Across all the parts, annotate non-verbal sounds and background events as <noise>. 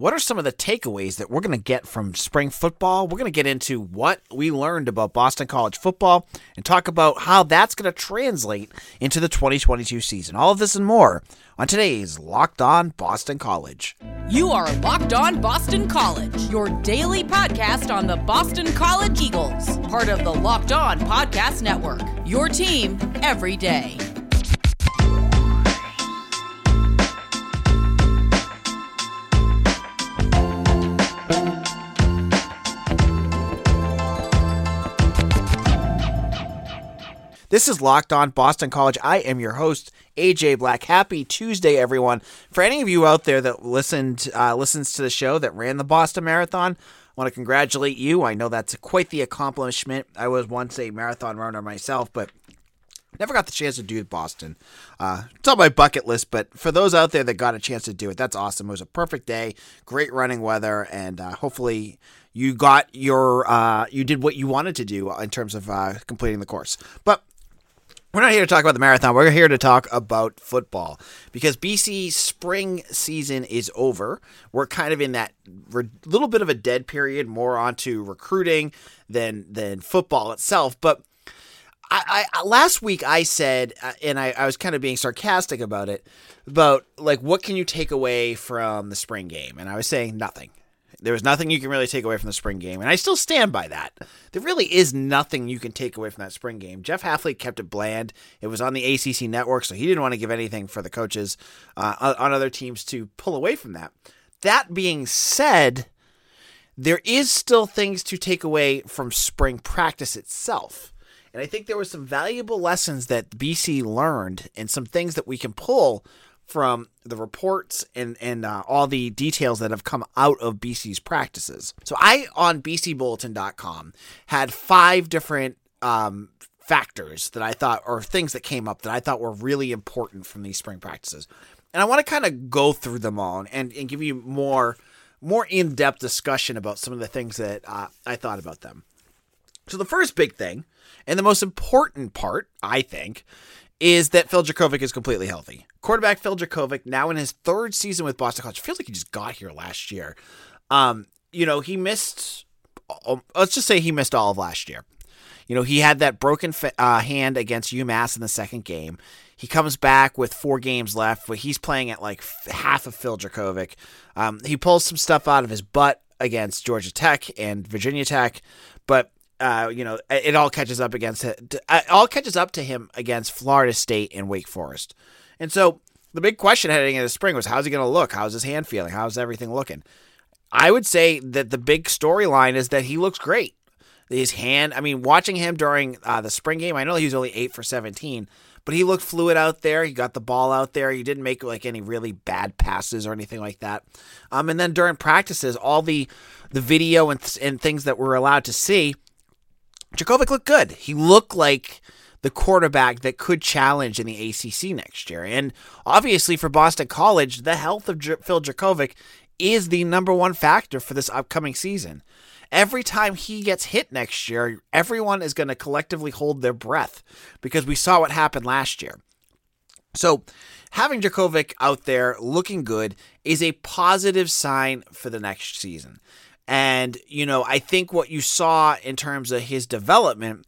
what are some of the takeaways that we're going to get from spring football? We're going to get into what we learned about Boston College football and talk about how that's going to translate into the 2022 season. All of this and more on today's Locked On Boston College. You are Locked On Boston College, your daily podcast on the Boston College Eagles, part of the Locked On Podcast Network. Your team every day. This is Locked On Boston College. I am your host, AJ Black. Happy Tuesday, everyone. For any of you out there that listened uh, listens to the show that ran the Boston Marathon, I want to congratulate you. I know that's quite the accomplishment. I was once a marathon runner myself, but never got the chance to do Boston. Uh, it's on my bucket list, but for those out there that got a chance to do it, that's awesome. It was a perfect day, great running weather, and uh, hopefully you got your uh, you did what you wanted to do in terms of uh, completing the course. But we're not here to talk about the marathon. We're here to talk about football because BC spring season is over. We're kind of in that little bit of a dead period, more onto recruiting than than football itself. But I, I last week I said, uh, and I, I was kind of being sarcastic about it, about like what can you take away from the spring game, and I was saying nothing. There was nothing you can really take away from the spring game, and I still stand by that. There really is nothing you can take away from that spring game. Jeff Hafley kept it bland. It was on the ACC network, so he didn't want to give anything for the coaches uh, on other teams to pull away from that. That being said, there is still things to take away from spring practice itself. And I think there were some valuable lessons that BC learned and some things that we can pull from the reports and and uh, all the details that have come out of BC's practices. So I on bcbulletin.com had five different um, factors that I thought or things that came up that I thought were really important from these spring practices. And I want to kind of go through them all and, and give you more more in-depth discussion about some of the things that uh, I thought about them. So the first big thing and the most important part, I think, is that Phil Jurkovec is completely healthy. Quarterback Phil Jurkovec, now in his third season with Boston College, feels like he just got here last year. Um, you know, he missed, um, let's just say he missed all of last year. You know, he had that broken uh, hand against UMass in the second game. He comes back with four games left, but he's playing at like half of Phil Jurkovec. Um, he pulls some stuff out of his butt against Georgia Tech and Virginia Tech, but uh, you know, it all catches up against it. Uh, all catches up to him against Florida State and Wake Forest. And so the big question heading into spring was how's he going to look? How's his hand feeling? How's everything looking? I would say that the big storyline is that he looks great. His hand, I mean, watching him during uh, the spring game, I know he was only 8 for 17, but he looked fluid out there. He got the ball out there. He didn't make like any really bad passes or anything like that. Um, and then during practices, all the the video and, th- and things that we're allowed to see, Jurkovec looked good. He looked like the quarterback that could challenge in the ACC next year. And obviously, for Boston College, the health of Phil Jurkovec is the number one factor for this upcoming season. Every time he gets hit next year, everyone is going to collectively hold their breath because we saw what happened last year. So, having Jurkovec out there looking good is a positive sign for the next season. And, you know, I think what you saw in terms of his development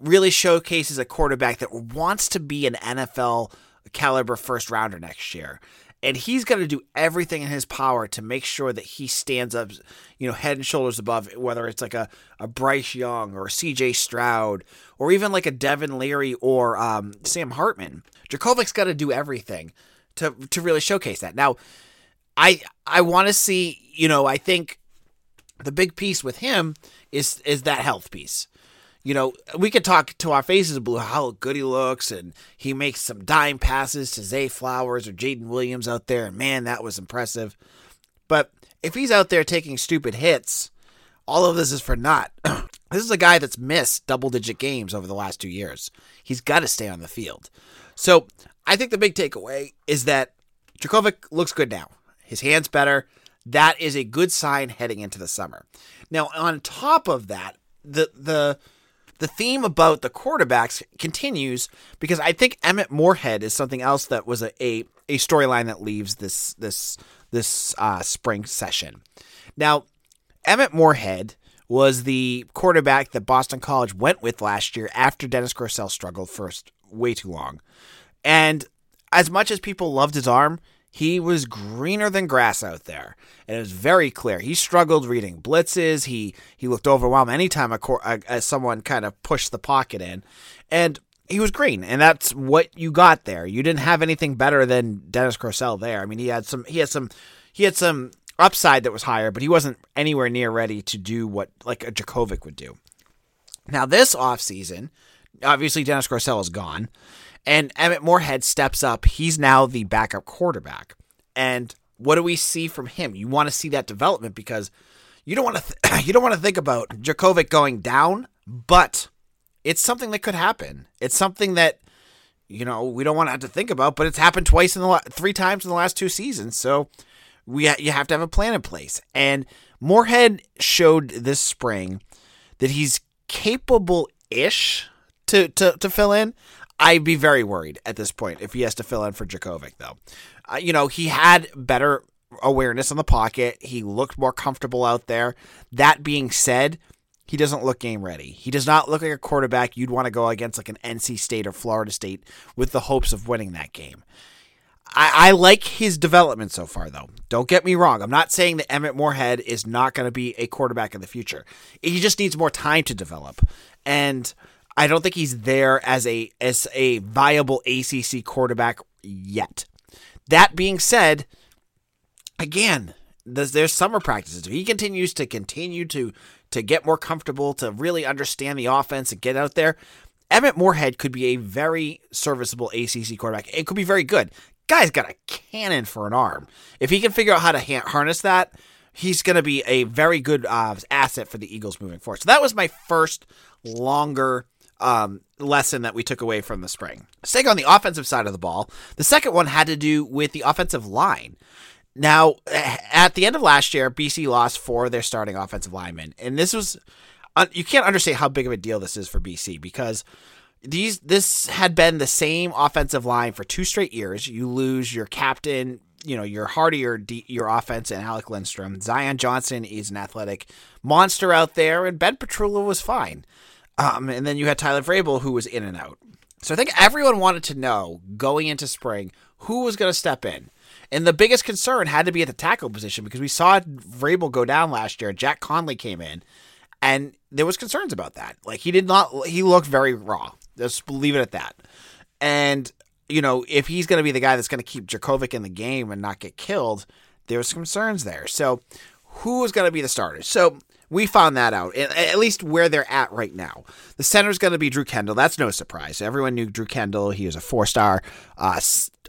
really showcases a quarterback that wants to be an NFL caliber first rounder next year. And he's going to do everything in his power to make sure that he stands up, you know, head and shoulders above, whether it's like a, a Bryce Young or a CJ Stroud or even like a Devin Leary or um, Sam Hartman. Jurkovec's got to do everything to, to really showcase that. Now, I I want to see, you know, I think the big piece with him is is that health piece. You know, we could talk to our faces blue how good he looks, and he makes some dime passes to Zay Flowers or Jaden Williams out there, and man, that was impressive. But if he's out there taking stupid hits, all of this is for naught. <clears throat> this is a guy that's missed double digit games over the last two years. He's got to stay on the field. So I think the big takeaway is that Jurkovec looks good now. His hand's better that is a good sign heading into the summer. Now, on top of that, the the the theme about the quarterbacks continues because I think Emmett Morehead is something else that was a a, a storyline that leaves this this this uh, spring session. Now, Emmett Morehead was the quarterback that Boston College went with last year after Dennis Grosel struggled first way too long. And as much as people loved his arm, he was greener than grass out there, and it was very clear. He struggled reading blitzes. He he looked overwhelmed anytime a, a, a someone kind of pushed the pocket in, and he was green, and that's what you got there. You didn't have anything better than Dennis Grosel there. I mean, he had some he had some he had some upside that was higher, but he wasn't anywhere near ready to do what like a Jurkovec would do. Now this offseason, obviously Dennis Grosel is gone. And Emmett Morehead steps up. He's now the backup quarterback. And what do we see from him? You want to see that development because you don't want to th- <clears throat> you don't want to think about Jurkovec going down, but it's something that could happen. It's something that you know we don't want to have to think about, but it's happened twice in the la- three times in the last two seasons. So we ha- you have to have a plan in place. And Morehead showed this spring that he's capable ish to, to to fill in. I'd be very worried at this point if he has to fill in for Jurkovec, though. Uh, you know, he had better awareness on the pocket. He looked more comfortable out there. That being said, he doesn't look game ready. He does not look like a quarterback you'd want to go against like an NC State or Florida State with the hopes of winning that game. I, I like his development so far, though. Don't get me wrong. I'm not saying that Emmett Morehead is not going to be a quarterback in the future. He just needs more time to develop. And I don't think he's there as a as a viable ACC quarterback yet. That being said, again, there's, there's summer practices. If he continues to continue to to get more comfortable, to really understand the offense and get out there, Emmett Morehead could be a very serviceable ACC quarterback. It could be very good. Guy's got a cannon for an arm. If he can figure out how to ha- harness that, he's going to be a very good uh, asset for the Eagles moving forward. So that was my first longer um, lesson that we took away from the spring. Staying on the offensive side of the ball, the second one had to do with the offensive line. Now, at the end of last year, BC lost four of their starting offensive linemen, and this was you can't understand how big of a deal this is for BC because these this had been the same offensive line for two straight years. You lose your captain, you know, your heart your offense and Alec Lindstrom. Zion Johnson is an athletic monster out there, and Ben Petrula was fine. Um, and then you had Tyler Vrabel, who was in and out. So I think everyone wanted to know going into spring who was going to step in. And the biggest concern had to be at the tackle position because we saw Vrabel go down last year. Jack Conley came in, and there was concerns about that. Like he did not, he looked very raw. Let's leave it at that. And you know, if he's going to be the guy that's going to keep Jurkovec in the game and not get killed, there was concerns there. So who was going to be the starter? So we found that out, at least where they're at right now. The center is going to be Drew Kendall. That's no surprise. Everyone knew Drew Kendall. He was a four star uh,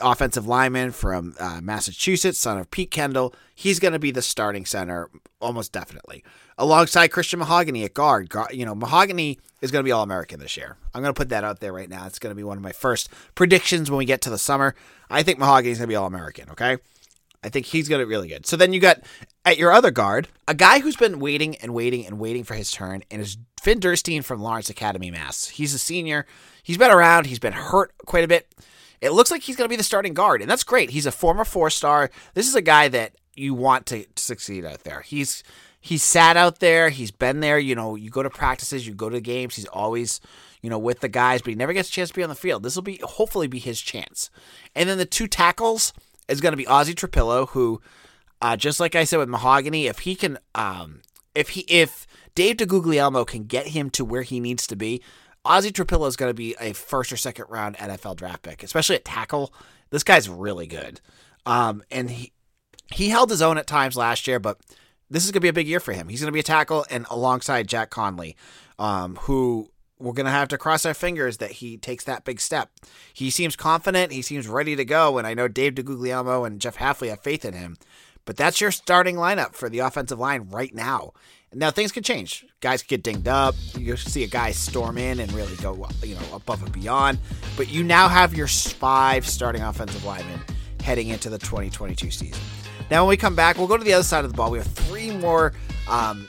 offensive lineman from uh, Massachusetts, son of Pete Kendall. He's going to be the starting center almost definitely, alongside Christian Mahogany at guard. You know, Mahogany is going to be All American this year. I'm going to put that out there right now. It's going to be one of my first predictions when we get to the summer. I think Mahogany is going to be All American, okay? I think he's going to really good. So then you got at your other guard, a guy who's been waiting and waiting and waiting for his turn, and is Finn Dirstine from Lawrence Academy, Mass. He's a senior. He's been around. He's been hurt quite a bit. It looks like he's going to be the starting guard, and that's great. He's a former four star. This is a guy that you want to, to succeed out there. He's he's sat out there. He's been there. You know, you go to practices, you go to games. He's always you know with the guys, but he never gets a chance to be on the field. This will be hopefully be his chance. And then the two tackles is going to be Ozzy Trapilo, who, uh, just like I said with Mahogany, if he can, um, if he if Dave DeGuglielmo can get him to where he needs to be, Ozzy Trapilo is going to be a first or second round NFL draft pick, especially at tackle. This guy's really good, um, and he he held his own at times last year, but this is going to be a big year for him. He's going to be a tackle and alongside Jack Conley, um, who we're going to have to cross our fingers that he takes that big step. He seems confident. He seems ready to go. And I know Dave DeGuglielmo and Jeff Hafley have faith in him. But that's your starting lineup for the offensive line right now. Now things could change. Guys get dinged up. You see a guy storm in and really go, you know, above and beyond. But you now have your five starting offensive linemen heading into the 2022 season. Now when we come back, we'll go to the other side of the ball. We have three more um,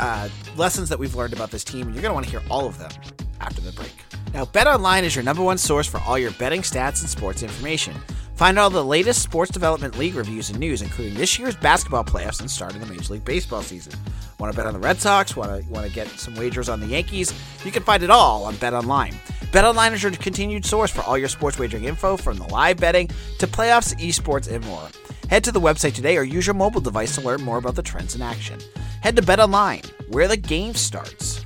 uh, lessons that we've learned about this team, and you're going to want to hear all of them after the break. Now, BetOnline is your number one source for all your betting stats and sports information. Find all the latest sports development league reviews and news, including this year's basketball playoffs and starting the Major League Baseball season. Want to bet on the Red Sox? Want to want to get some wagers on the Yankees? You can find it all on BetOnline. BetOnline is your continued source for all your sports wagering info, from the live betting to playoffs, esports, and more. Head to the website today or use your mobile device to learn more about the trends in action. Head to BetOnline, where the game starts.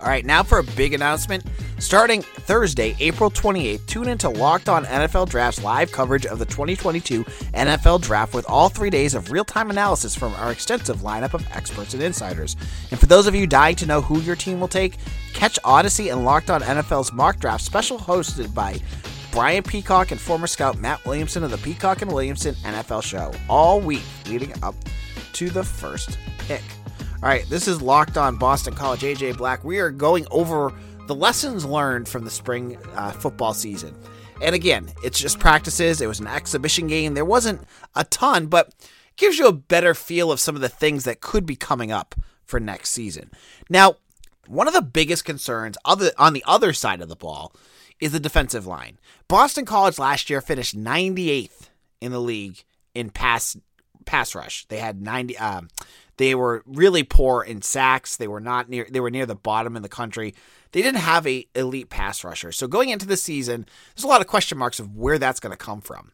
All right, now for a big announcement. Starting Thursday, April 28th, tune into Locked On NFL Draft's live coverage of the 2022 NFL Draft with all three days of real time analysis from our extensive lineup of experts and insiders. And for those of you dying to know who your team will take, catch Odyssey and Locked On NFL's mock draft special hosted by Brian Peacock and former scout Matt Williamson of the Peacock and Williamson NFL show all week leading up to the first pick. All right, this is Locked On Boston College. AJ Black. We are going over the lessons learned from the spring uh, football season. And again, it's just practices. It was an exhibition game. There wasn't a ton, but gives you a better feel of some of the things that could be coming up for next season. Now, one of the biggest concerns other on the other side of the ball is the defensive line. Boston College last year finished 98th in the league in pass pass rush. They had 90 um, they were really poor in sacks. They were not near they were near the bottom in the country. They didn't have a elite pass rusher. So going into the season, there's a lot of question marks of where that's going to come from.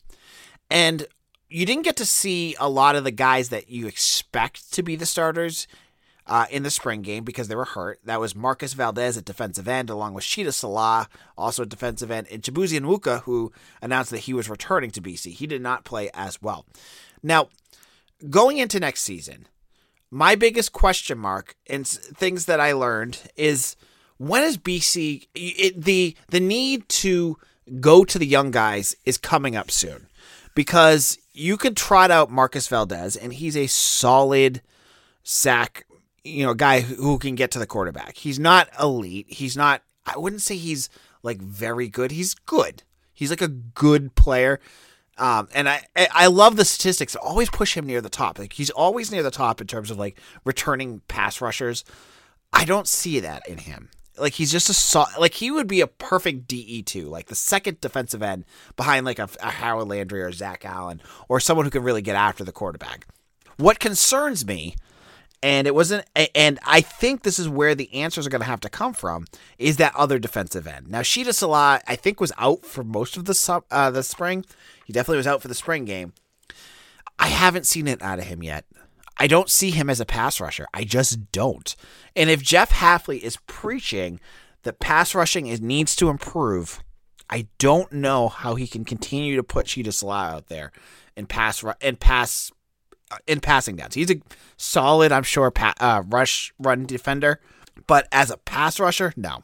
And you didn't get to see a lot of the guys that you expect to be the starters uh, in the spring game because they were hurt. That was Marcus Valdez at defensive end, along with Shitta Sillah, also at defensive end, and Chibueze Onwuka, who announced that he was returning to BC. He did not play as well. Now, going into next season, my biggest question mark and things that I learned is when is BC it, the the need to go to the young guys is coming up soon because you could trot out Marcus Valdez and he's a solid sack you know guy who can get to the quarterback. He's not elite. He's not I wouldn't say he's like very good. He's good. He's like a good player. Um, and I I love the statistics. Always push him near the top. Like he's always near the top in terms of like returning pass rushers. I don't see that in him. Like he's just a like he would be a perfect DE two, like the second defensive end behind like a, a Harold Landry or Zach Allen or someone who can really get after the quarterback. What concerns me and it wasn't and i think this is where the answers are going to have to come from is that other defensive end. Now Shitta Sillah i think was out for most of the uh, the spring. He definitely was out for the spring game. I haven't seen it out of him yet. I don't see him as a pass rusher. I just don't. And if jeff hafley is preaching that pass rushing is, needs to improve i don't know how he can continue to put Shitta Sillah out there and pass and pass in passing downs. He's a solid, I'm sure, pa- uh, rush run defender, but as a pass rusher, no.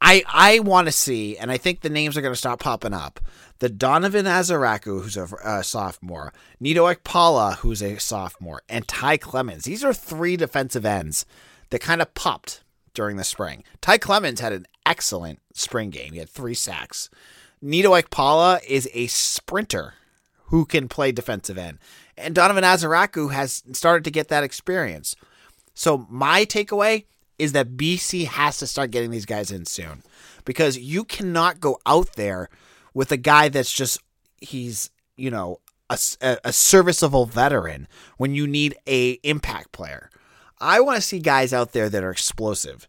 I I want to see, and I think the names are going to start popping up. The Donovan Ezeiruaku, who's a sophomore, Neto Okpala, who's a sophomore, and Ty Clemons. These are three defensive ends that kind of popped during the spring. Ty Clemons had an excellent spring game. He had three sacks. Neto Okpala is a sprinter who can play defensive end and Donovan Ezeiruaku has started to get that experience. So my takeaway is that BC has to start getting these guys in soon because you cannot go out there with a guy that's just he's you know a, a serviceable veteran when you need a impact player. I want to see guys out there that are explosive.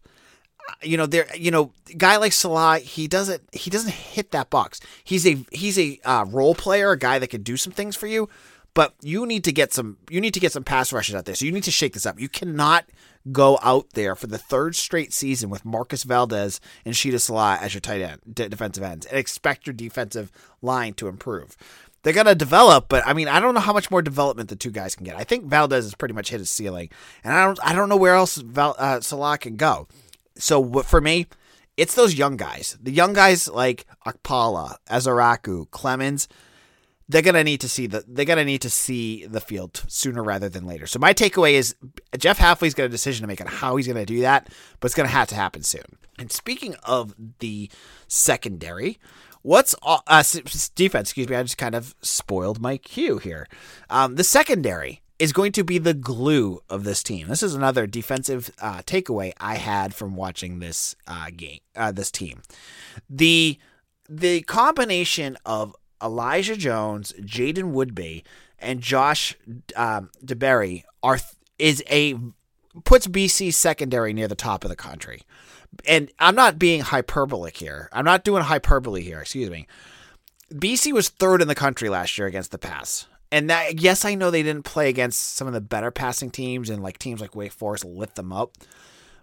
You know, there. You know, guy like Sillah, he doesn't. He doesn't hit that box. He's a he's a uh, role player, a guy that can do some things for you. But you need to get some you need to get some pass rushes out there. So you need to shake this up. You cannot go out there for the third straight season with Marcus Valdez and Shitta Sillah as your tight end defensive ends and expect your defensive line to improve. They're gonna develop, but I mean, I don't know how much more development the two guys can get. I think Valdez has pretty much hit his ceiling, and I don't I don't know where else Val, uh, Sillah can go. So for me, it's those young guys. The young guys like Okpala, Ezeiruaku, Clemons they're gonna need to see the they're gonna need to see the field sooner rather than later. So my takeaway is Jeff Hafley's got a decision to make on how he's gonna do that, but it's gonna have to happen soon. And speaking of the secondary, what's uh, defense? Excuse me, I just kind of spoiled my cue here. Um, the secondary is going to be the glue of this team. This is another defensive uh, takeaway I had from watching this uh, game, uh, this team. The the combination of Elijah Jones, Jaiden Woodbey, and Josh um, DeBerry are is a puts BC secondary near the top of the country. And I'm not being hyperbolic here. I'm not doing hyperbole here. Excuse me. BC was third in the country last year against the pass. And that, yes, I know they didn't play against some of the better passing teams and like teams like Wake Forest lift them up.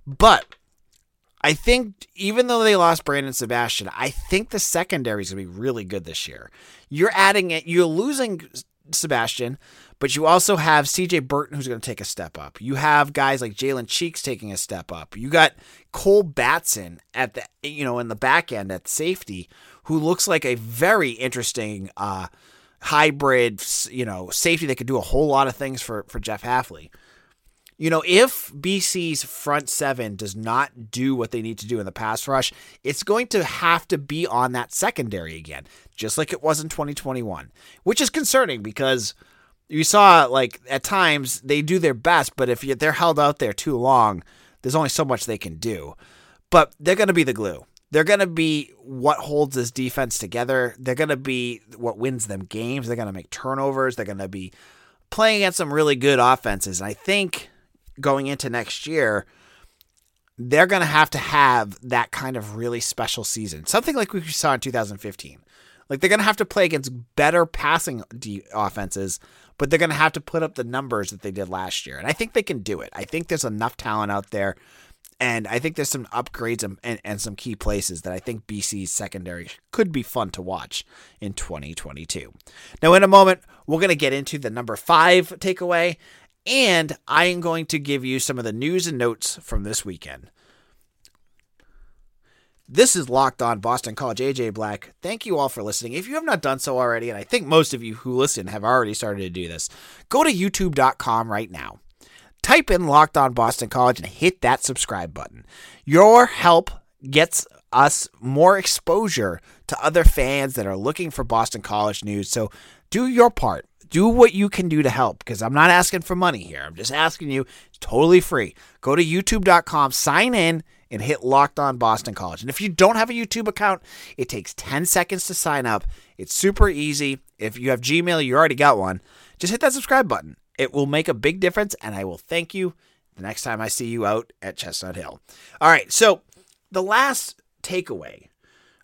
But I think even though they lost Brandon Sebastian, I think the secondary is going to be really good this year. You're adding it, you're losing Sebastian, but you also have CJ Burton who's going to take a step up. You have guys like Jalen Cheeks taking a step up. You got Cole Batson at the you know in the back end at safety who looks like a very interesting uh, hybrid you know safety that could do a whole lot of things for for Jeff Hafley. You know, if BC's front seven does not do what they need to do in the pass rush, it's going to have to be on that secondary again, just like it was in 2021, which is concerning because you saw like at times they do their best, but if they're held out there too long, there's only so much they can do. But they're going to be the glue. They're going to be what holds this defense together. They're going to be what wins them games. They're going to make turnovers. They're going to be playing against some really good offenses. And I think going into next year, they're going to have to have that kind of really special season. Something like we saw in 2015. Like they're going to have to play against better passing de- offenses, but they're going to have to put up the numbers that they did last year. And I think they can do it. I think there's enough talent out there. And I think there's some upgrades and, and, and some key places that I think BC's secondary could be fun to watch in 2022. Now, in a moment, we're going to get into the number five takeaway, and I am going to give you some of the news and notes from this weekend. This is Locked On Boston College. AJ Black. Thank you all for listening. If you have not done so already, and I think most of you who listen have already started to do this, go to youtube.com right now. Type in Locked On Boston College and hit that subscribe button. Your help gets us more exposure to other fans that are looking for Boston College news. So do your part do what you can do to help because I'm not asking for money here. I'm just asking you, it's totally free. Go to youtube.com, sign in, and hit Locked On Boston College. And if you don't have a YouTube account, it takes 10 seconds to sign up. It's super easy. If you have Gmail, you already got one. Just hit that subscribe button. It will make a big difference, and I will thank you the next time I see you out at Chestnut Hill. All right, so the last takeaway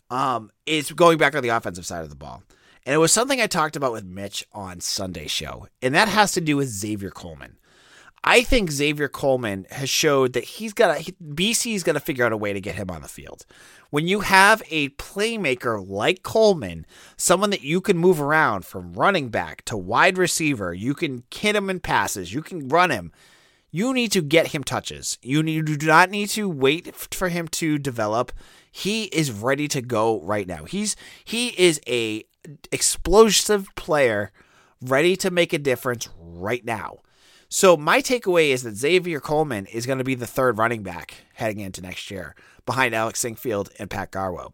um, is going back on the offensive side of the ball. And it was something I talked about with Mitch on Sunday show, and that has to do with Xavier Coleman. I think Xavier Coleman has showed that he's got BC's got to figure out a way to get him on the field. When you have a playmaker like Coleman, someone that you can move around from running back to wide receiver, you can hit him in passes, you can run him. You need to get him touches. You, need, you do not need to wait for him to develop. He is ready to go right now. He's he is a explosive player ready to make a difference right now. So my takeaway is that Xavier Coleman is going to be the third running back heading into next year behind Alex Sinkfield and Pat Garwo.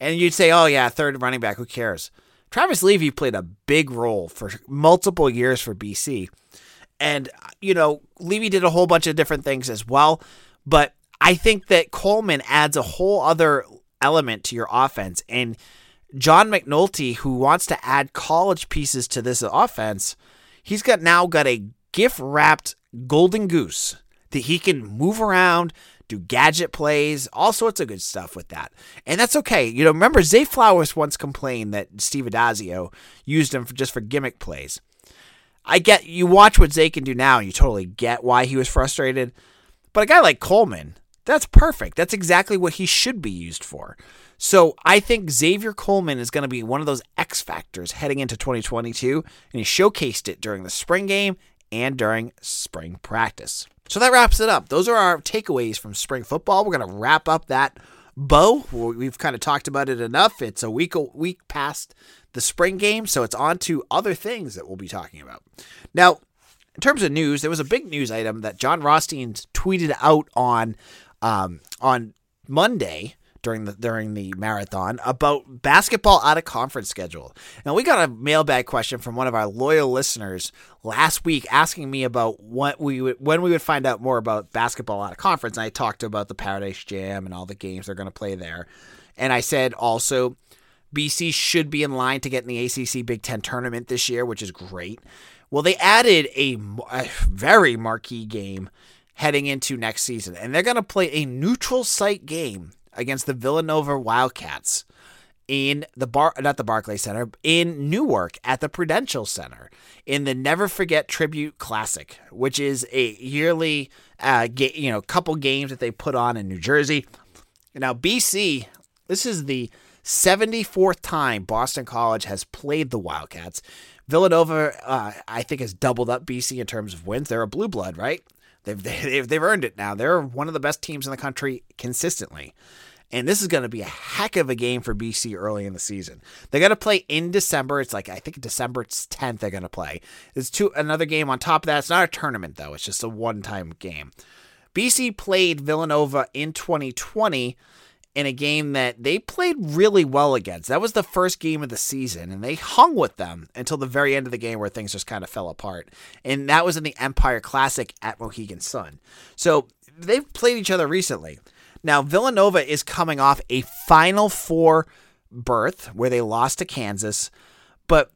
And you'd say, oh yeah, third running back, who cares? Travis Levy played a big role for multiple years for BC. And, you know, Levy did a whole bunch of different things as well. But I think that Coleman adds a whole other element to your offense. And John McNulty, who wants to add college pieces to this offense, he's got now got a gift wrapped golden goose that he can move around, do gadget plays, all sorts of good stuff with that. And that's okay. You know, remember Zay Flowers once complained that Steve Addazio used him for just for gimmick plays. I get you watch what Zay can do now and you totally get why he was frustrated. But a guy like Coleman, that's perfect. That's exactly what he should be used for. So I think Xavier Coleman is going to be one of those X factors heading into 2022, and he showcased it during the spring game and during spring practice. So that wraps it up. Those are our takeaways from spring football. We're going to wrap up that bow. We've kind of talked about it enough. It's a week a week past the spring game, so it's on to other things that we'll be talking about. Now, in terms of news, there was a big news item that Jon Rothstein tweeted out on um, on Monday during the during the marathon about basketball out of conference schedule. Now we got a mailbag question from one of our loyal listeners last week asking me about what we would when we would find out more about basketball out of conference. And I talked about the Paradise Jam and all the games they're going to play there, and I said also BC should be in line to get in the ACC Big Ten tournament this year, which is great. Well, they added a, a very marquee game heading into next season, and they're going to play a neutral site game against the Villanova Wildcats in the bar not the Barclay Center in Newark at the Prudential Center in the Never Forget Tribute Classic, which is a yearly uh, ga- you know couple games that they put on in New Jersey. Now BC, this is the 74th time Boston College has played the Wildcats. Villanova, uh, I think, has doubled up BC in terms of wins. They're a blue blood, right? They've, <laughs> they've, they've earned it now. They're one of the best teams in the country consistently. And this is going to be a heck of a game for BC early in the season. They're going to play in December. It's like I think December 10th they're going to play. It's two another game on top of that. It's not a tournament though. It's just a one-time game. BC played Villanova in 2020 in a game that they played really well against. That was the first game of the season, and they hung with them until the very end of the game where things just kind of fell apart. And that was in the Empire Classic at Mohegan Sun. So they've played each other recently. Now, Villanova is coming off a Final Four berth where they lost to Kansas, but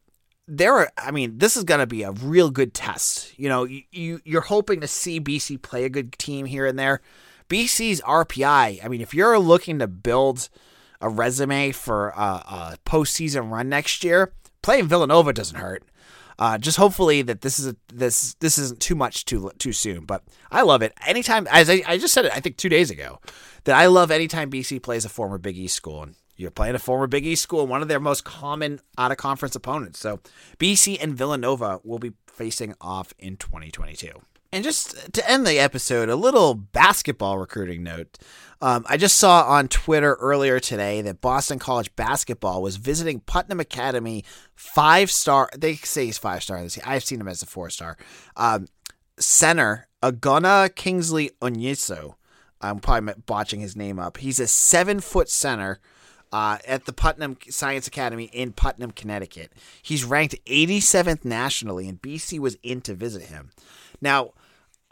there are, I mean, this is going to be a real good test. You know, you, you, you're hoping to see BC play a good team here and there. BC's RPI, I mean, if you're looking to build a resume for a, a postseason run next year, playing Villanova doesn't hurt. Uh, just hopefully that this is a, this this isn't too much too too soon. But I love it. Anytime, as I, I just said it, I think two days ago, that I love anytime BC plays a former Big East school, and you're playing a former Big East school, one of their most common out of conference opponents. So BC and Villanova will be facing off in 2022. And just to end the episode, a little basketball recruiting note. Um, I just saw on Twitter earlier today that Boston College basketball was visiting Putnam Academy five star. They say he's five star. I've seen him as a four star um, center Agona Kingsley Onyeso. I'm probably botching his name up. He's a seven foot center. Uh, at the Putnam Science Academy in Putnam, Connecticut. He's ranked 87th nationally, and BC was in to visit him. Now,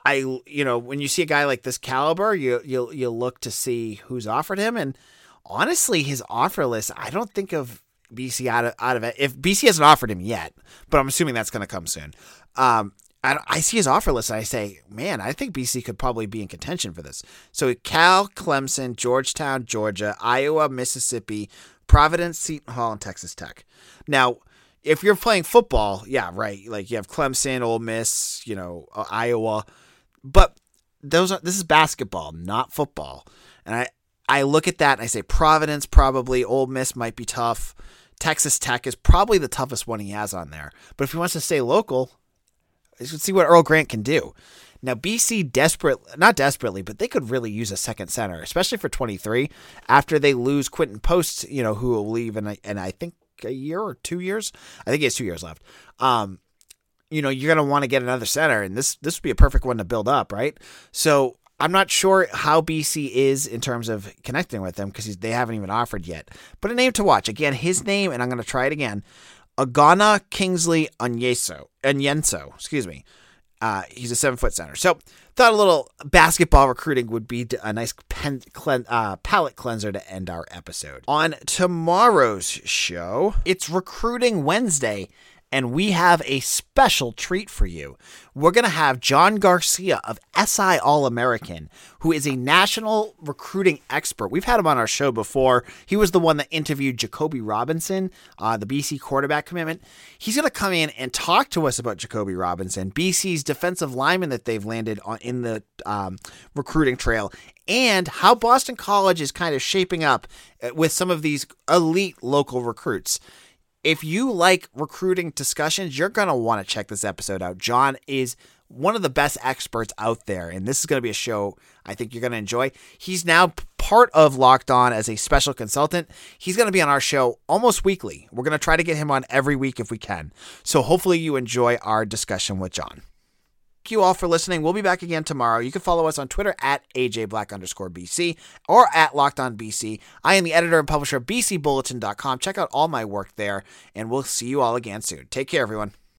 I you know when you see a guy like this caliber, you you you look to see who's offered him, and honestly, his offer list, I don't think of BC out of out of it. If BC hasn't offered him yet, but I'm assuming that's going to come soon. Um, I, I see his offer list and I say, man, I think BC could probably be in contention for this. So Cal, Clemson, Georgetown, Georgia, Iowa, Mississippi, Providence, Seton Hall, and Texas Tech. Now, if you're playing football, yeah, right. Like you have Clemson, Ole Miss, you know, uh, Iowa, but those are this is basketball, not football. And I I look at that and I say Providence probably, Ole Miss might be tough. Texas Tech is probably the toughest one he has on there. But if he wants to stay local, let's see what Earl Grant can do. Now BC desperate not desperately, but they could really use a second center, especially for 23 after they lose Quinten Post, you know, who will leave in and I think a year or 2 years. I think he has 2 years left. Um you know, you're going to want to get another center, and this this would be a perfect one to build up, right? So I'm not sure how BC is in terms of connecting with them because they haven't even offered yet. But a name to watch. Again, his name, and I'm going to try it again. Agana Kingsley Onyeso. Onyenso, excuse me. Uh, he's a seven foot center. So thought a little basketball recruiting would be a nice pen, clean, uh, palate cleanser to end our episode. On tomorrow's show, it's Recruiting Wednesday and we have a special treat for you. We're going to have John Garcia of SI All American, who is a national recruiting expert. We've had him on our show before. He was the one that interviewed Jacoby Robinson, uh, the BC quarterback commitment. He's going to come in and talk to us about Jacoby Robinson, BC's defensive lineman that they've landed on in the um, recruiting trail, and how Boston College is kind of shaping up uh, with some of these elite local recruits if you like recruiting discussions, you're going to want to check this episode out. John is one of the best experts out there, and this is going to be a show I think you're going to enjoy. He's now part of Locked On as a special consultant. He's going to be on our show almost weekly. We're going to try to get him on every week if we can. So hopefully you enjoy our discussion with John. You all for listening. We'll be back again tomorrow. You can follow us on Twitter at AJBlack underscore BC or at Locked On BC. I am the editor and publisher of BCBulletin.com. Check out all my work there, and we'll see you all again soon. Take care, everyone.